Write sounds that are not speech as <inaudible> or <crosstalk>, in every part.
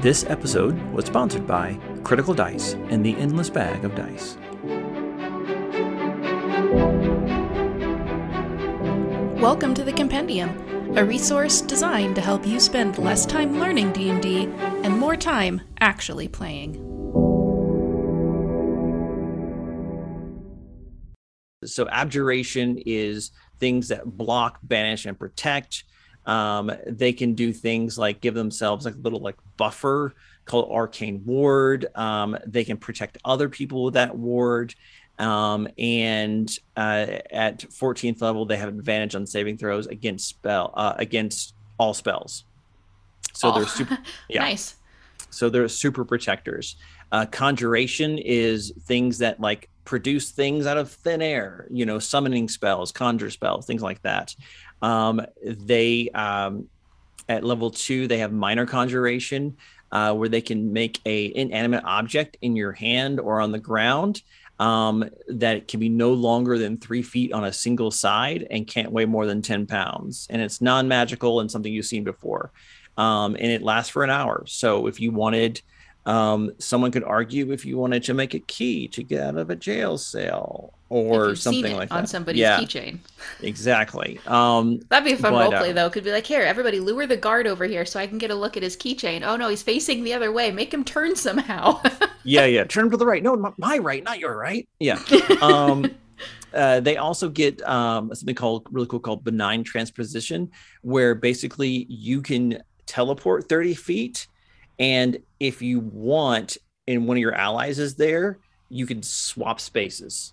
This episode was sponsored by Critical Dice and the Endless Bag of Dice. Welcome to the Compendium, a resource designed to help you spend less time learning D&D and more time actually playing. So abjuration is things that block, banish, and protect. Um, they can do things like give themselves like a little like buffer called arcane ward. Um, they can protect other people with that ward. Um, and uh, at 14th level, they have advantage on saving throws against spell uh, against all spells. So they're super. <laughs> Yeah. Nice. So they're super protectors. Uh, conjuration is things that like produce things out of thin air, you know, summoning spells, conjure spells, things like that. Um, they, um, at level two, they have minor conjuration, uh, where they can make a inanimate object in your hand or on the ground um, that can be no longer than three feet on a single side and can't weigh more than 10 pounds. And it's non magical and something you've seen before. Um, and it lasts for an hour. So if you wanted, um, someone could argue if you wanted to make a key to get out of a jail cell or If you've seen something like on that. On somebody's yeah, keychain. exactly. Um, That'd be a fun But, roleplay, uh, though. Could be like, here, everybody, lure the guard over here so I can get a look at his keychain. Oh no, he's facing the other way. Make him turn somehow. <laughs> yeah, yeah. Turn him to the right. No, my, my right, not your right. Yeah. Um, <laughs> uh, they also get um, something called really cool called benign transposition, where basically you can teleport 30 feet, and if you want, and one of your allies is there, you can swap spaces.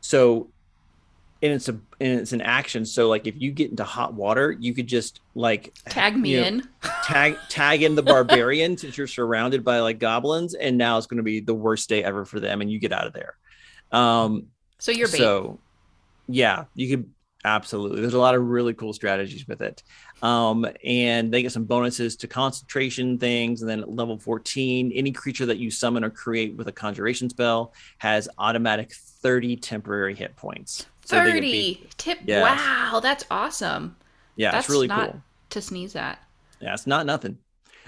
So, and it's a and it's an action. So, like if you get into hot water, you could just like Tag me you know, in. tag tag in the barbarian <laughs> since you're surrounded by like goblins and now it's going to be the worst day ever for them and you get out of there um So you're bait. so yeah you could absolutely there's a lot of really cool strategies with it um and they get some bonuses to concentration things and then at level 14 any creature that you summon or create with a conjuration spell has automatic 30 temporary hit points So 30 beat- tip. Wow, that's awesome. yeah that's it's really not cool to sneeze at. Yeah, it's not nothing.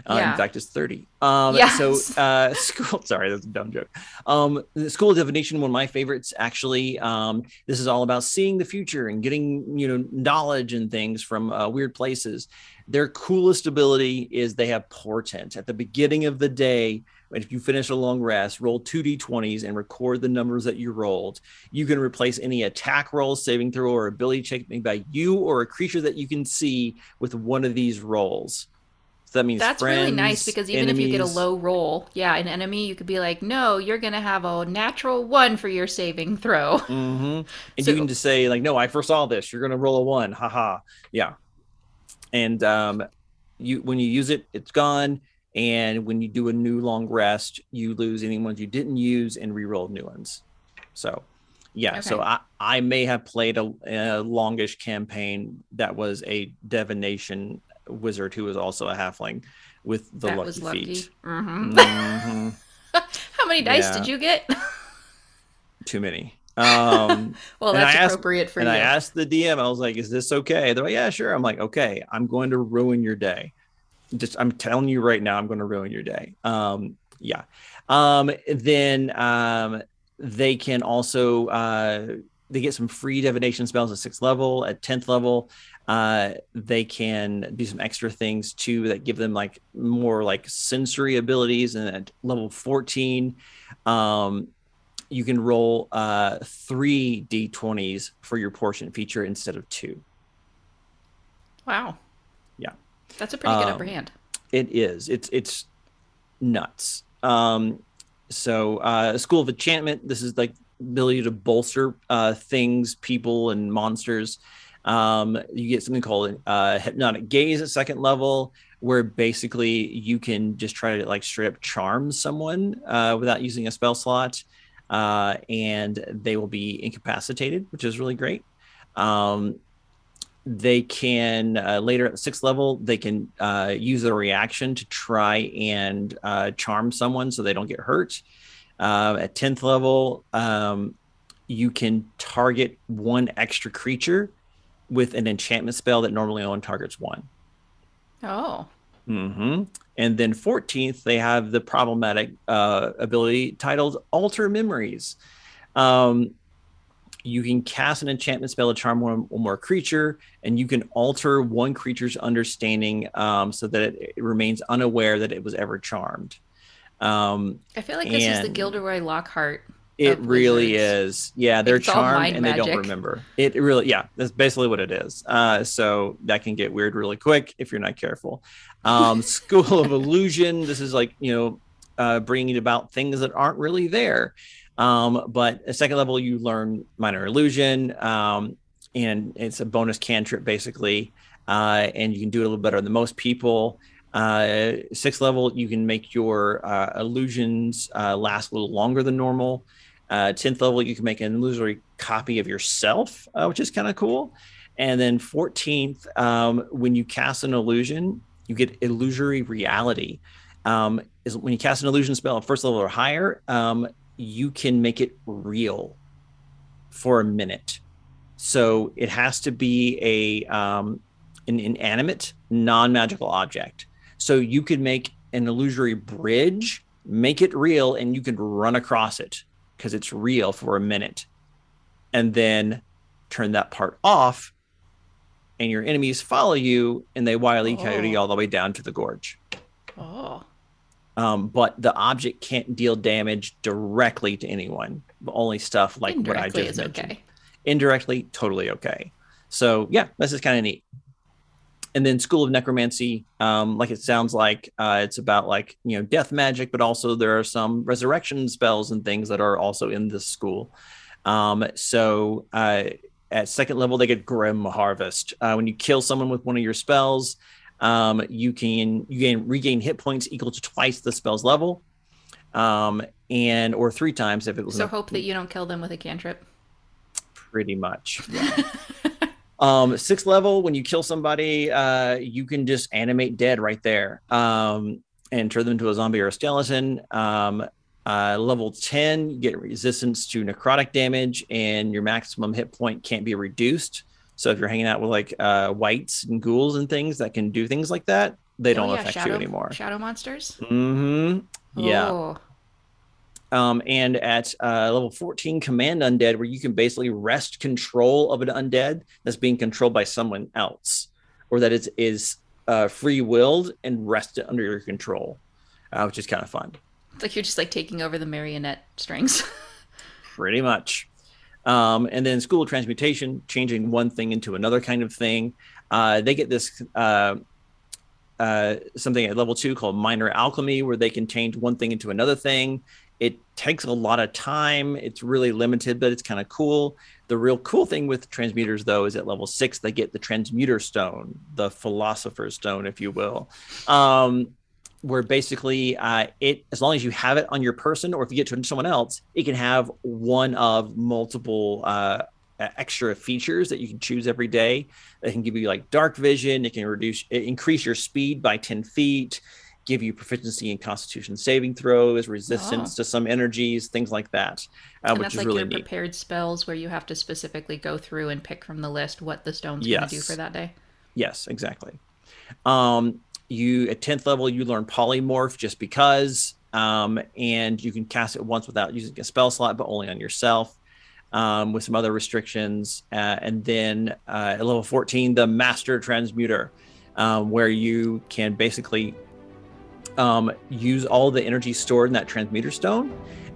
Uh, Yeah. In fact, it's 30. Um, Yes. So, uh, <laughs> school, sorry, that's a dumb joke. Um, the School of Divination, one of my favorites, actually. Um, this is all about seeing the future and getting, you know, knowledge and things from uh, weird places. Their coolest ability is they have portent. At the beginning of the day, if you finish a long rest, roll two d20s and record the numbers that you rolled. You can replace any attack roll, saving throw, or ability check made by you or a creature that you can see with one of these rolls. So that means That's really nice because even if you get a low roll, yeah, an enemy, you could be like, no, you're to have a natural one for your saving throw. Mm-hmm. And So- you can just say like, "No, I foresaw this. You're gonna roll a one." Haha. Yeah. And um, you when you use it, it's gone. And when you do a new long rest, you lose any ones you didn't use and re-roll new ones. So, yeah. So I I may have played a, a longish campaign that was a divination wizard who was also a halfling with the that lucky, was lucky. feet. hmm Mhm. <laughs> How many dice Yeah. did you get? <laughs> Too many. Um, <laughs> well, that's asked- appropriate for and you. I asked the DM, I was like, "Is this okay?" They're like, "Yeah, sure." I'm like, "Okay, I'm going to ruin your day. Just, I'm telling you right now, I'm going to ruin your day." Um, yeah. Um, then um, they can also uh, they get some free divination spells at sixth level. At tenth level, uh, they can do some extra things too that give them like more like sensory abilities. And at level fourteen, um, you can roll uh, three d20s for your portent feature instead of two. wow. Yeah. That's a pretty good Um, upper hand. It is. It's it's nuts. Um, so uh, School of Enchantment. This is like ability to bolster uh, things, people, and monsters. Um, you get something called uh, hypnotic gaze at second level, where basically you can just try to like straight up charm someone uh, without using a spell slot, uh, and they will be incapacitated, which is really great. Um, they can uh, later at the sixth level they can uh, use their reaction to try and uh, charm someone so they don't get hurt uh, at 10th level um, you can target one extra creature with an enchantment spell that normally only targets one Oh. Mm-hmm. And then 14th, they have the problematic uh, ability titled Alter Memories. Um, you can cast an enchantment spell to charm one or more creature, and you can alter one creature's understanding um, so that it, it, remains unaware that it was ever charmed. Um, I feel like this is the Gilderoy Lockhart. It really is. Yeah, they're it's charmed and magic. they don't remember. It really, yeah, that's basically what it is. Uh, so that can get weird really quick if you're not careful. Um, <laughs> School of Illusion. This is like you know, uh, bringing about things that aren't really there. Um, but a second level, you learn minor illusion, um, and it's a bonus cantrip basically, uh, and you can do it a little better than most people. Uh, sixth level, you can make your uh, illusions uh, last a little longer than normal. Uh, tenth level, you can make an illusory copy of yourself, uh, which is kind of cool. And then 14th, um, when you cast an illusion, you get illusory reality. Um, is when you cast an illusion spell at first level or higher, um, you can make it real for a minute. So it has to be a um, an inanimate, non-magical object. So you could make an illusory bridge, make it real, and you can run across it because it's real for a minute, and then turn that part off, and your enemies follow you, and they wily oh. coyote all the way down to the gorge. Oh. Um, but the object can't deal damage directly to anyone. Only stuff like what I just mentioned. Okay. Indirectly, totally okay. So yeah, this is kind of neat. And then School of Necromancy, um, like it sounds like uh, it's about like you know death magic, but also there are some resurrection spells and things that are also in this school. Um, so uh, at second level, they get Grim Harvest. Uh, when you kill someone with one of your spells, um, you can you can regain hit points equal to twice the spell's level, um, and or three times if it was. So hope that you don't kill them with a cantrip. Pretty much. Yeah. <laughs> um, sixth level, when you kill somebody, uh, you can just animate dead right there, um, and turn them into a zombie or a skeleton. Um, uh, level 10, you get resistance to necrotic damage, and your maximum hit point can't be reduced. So if you're hanging out with like uh, wights and ghouls and things that can do things like that, they oh, don't yeah, affect shadow, you anymore. Shadow monsters. Mm-hmm. Yeah. Oh. Um, and at uh, level 14, Command Undead, where you can basically wrest control of an undead that's being controlled by someone else, or that is is uh, free willed and wrest it under your control, uh, which is kind of fun. It's like you're just like taking over the marionette strings. <laughs> Pretty much. Um, and then School of Transmutation, changing one thing into another kind of thing. Uh, they get this uh, uh, something at level two called Minor Alchemy, where they can change one thing into another thing. It takes a lot of time. It's really limited, but it's kind of cool. The real cool thing with transmuters, though, is at level six, they get the transmuter stone, the philosopher's stone, if you will. Um, where basically uh, it as long as you have it on your person or if you get to someone else it can have one of multiple uh, extra features that you can choose every day that can give you like dark vision it can reduce increase your speed by 10 feet give you proficiency in constitution saving throws resistance oh. to some energies things like that uh, which is like really your neat. prepared spells where you have to specifically go through and pick from the list what the stone's yes. going to do for that day yes exactly um, you at 10th level you learn polymorph just because um, and you can cast it once without using a spell slot but only on yourself um, with some other restrictions uh, and then uh, at level 14 the master transmuter um, where you can basically um, use all the energy stored in that transmuter stone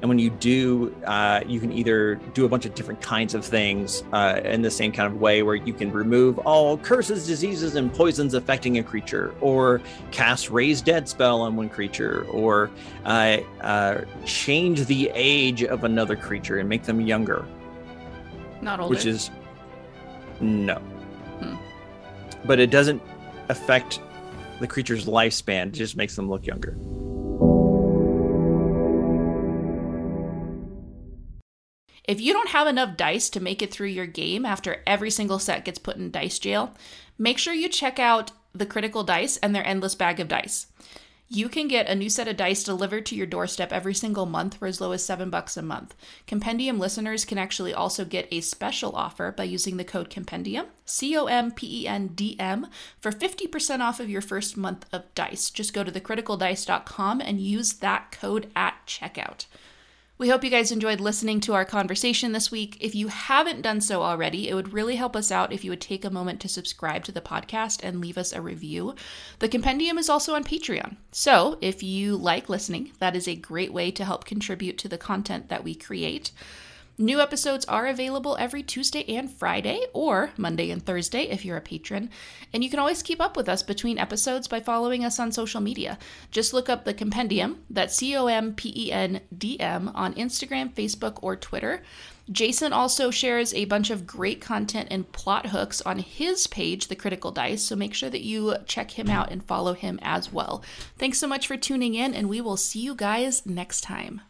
and when you do, uh, you can either do a bunch of different kinds of things uh, in the same kind of way where you can remove all curses, diseases, and poisons affecting a creature, or cast Raise Dead spell on one creature, or uh, uh, change the age of another creature and make them younger. Not older. Which is no. Hmm. But it doesn't affect the creature's lifespan, just makes them look younger. If you don't have enough dice to make it through your game after every single set gets put in dice jail, make sure you check out the Critical Dice and their endless bag of dice. You can get a new set of dice delivered to your doorstep every single month for as low as seven bucks a month. Compendium listeners can actually also get a special offer by using the code Compendium, C O M P E N D M, for 50% off of your first month of dice. Just go to thecriticaldice.com and use that code at checkout. We hope you guys enjoyed listening to our conversation this week. If you haven't done so already, it would really help us out if you would take a moment to subscribe to the podcast and leave us a review. The compendium is also on Patreon. So if you like listening, that is a great way to help contribute to the content that we create. New episodes are available every Tuesday and Friday, or Monday and Thursday if you're a patron. And you can always keep up with us between episodes by following us on social media. Just look up the Compendium, that's C O M P E N D M, on Instagram, Facebook, or Twitter. Jason also shares a bunch of great content and plot hooks on his page, The Critical Dice, so make sure that you check him out and follow him as well. Thanks so much for tuning in, and we will see you guys next time.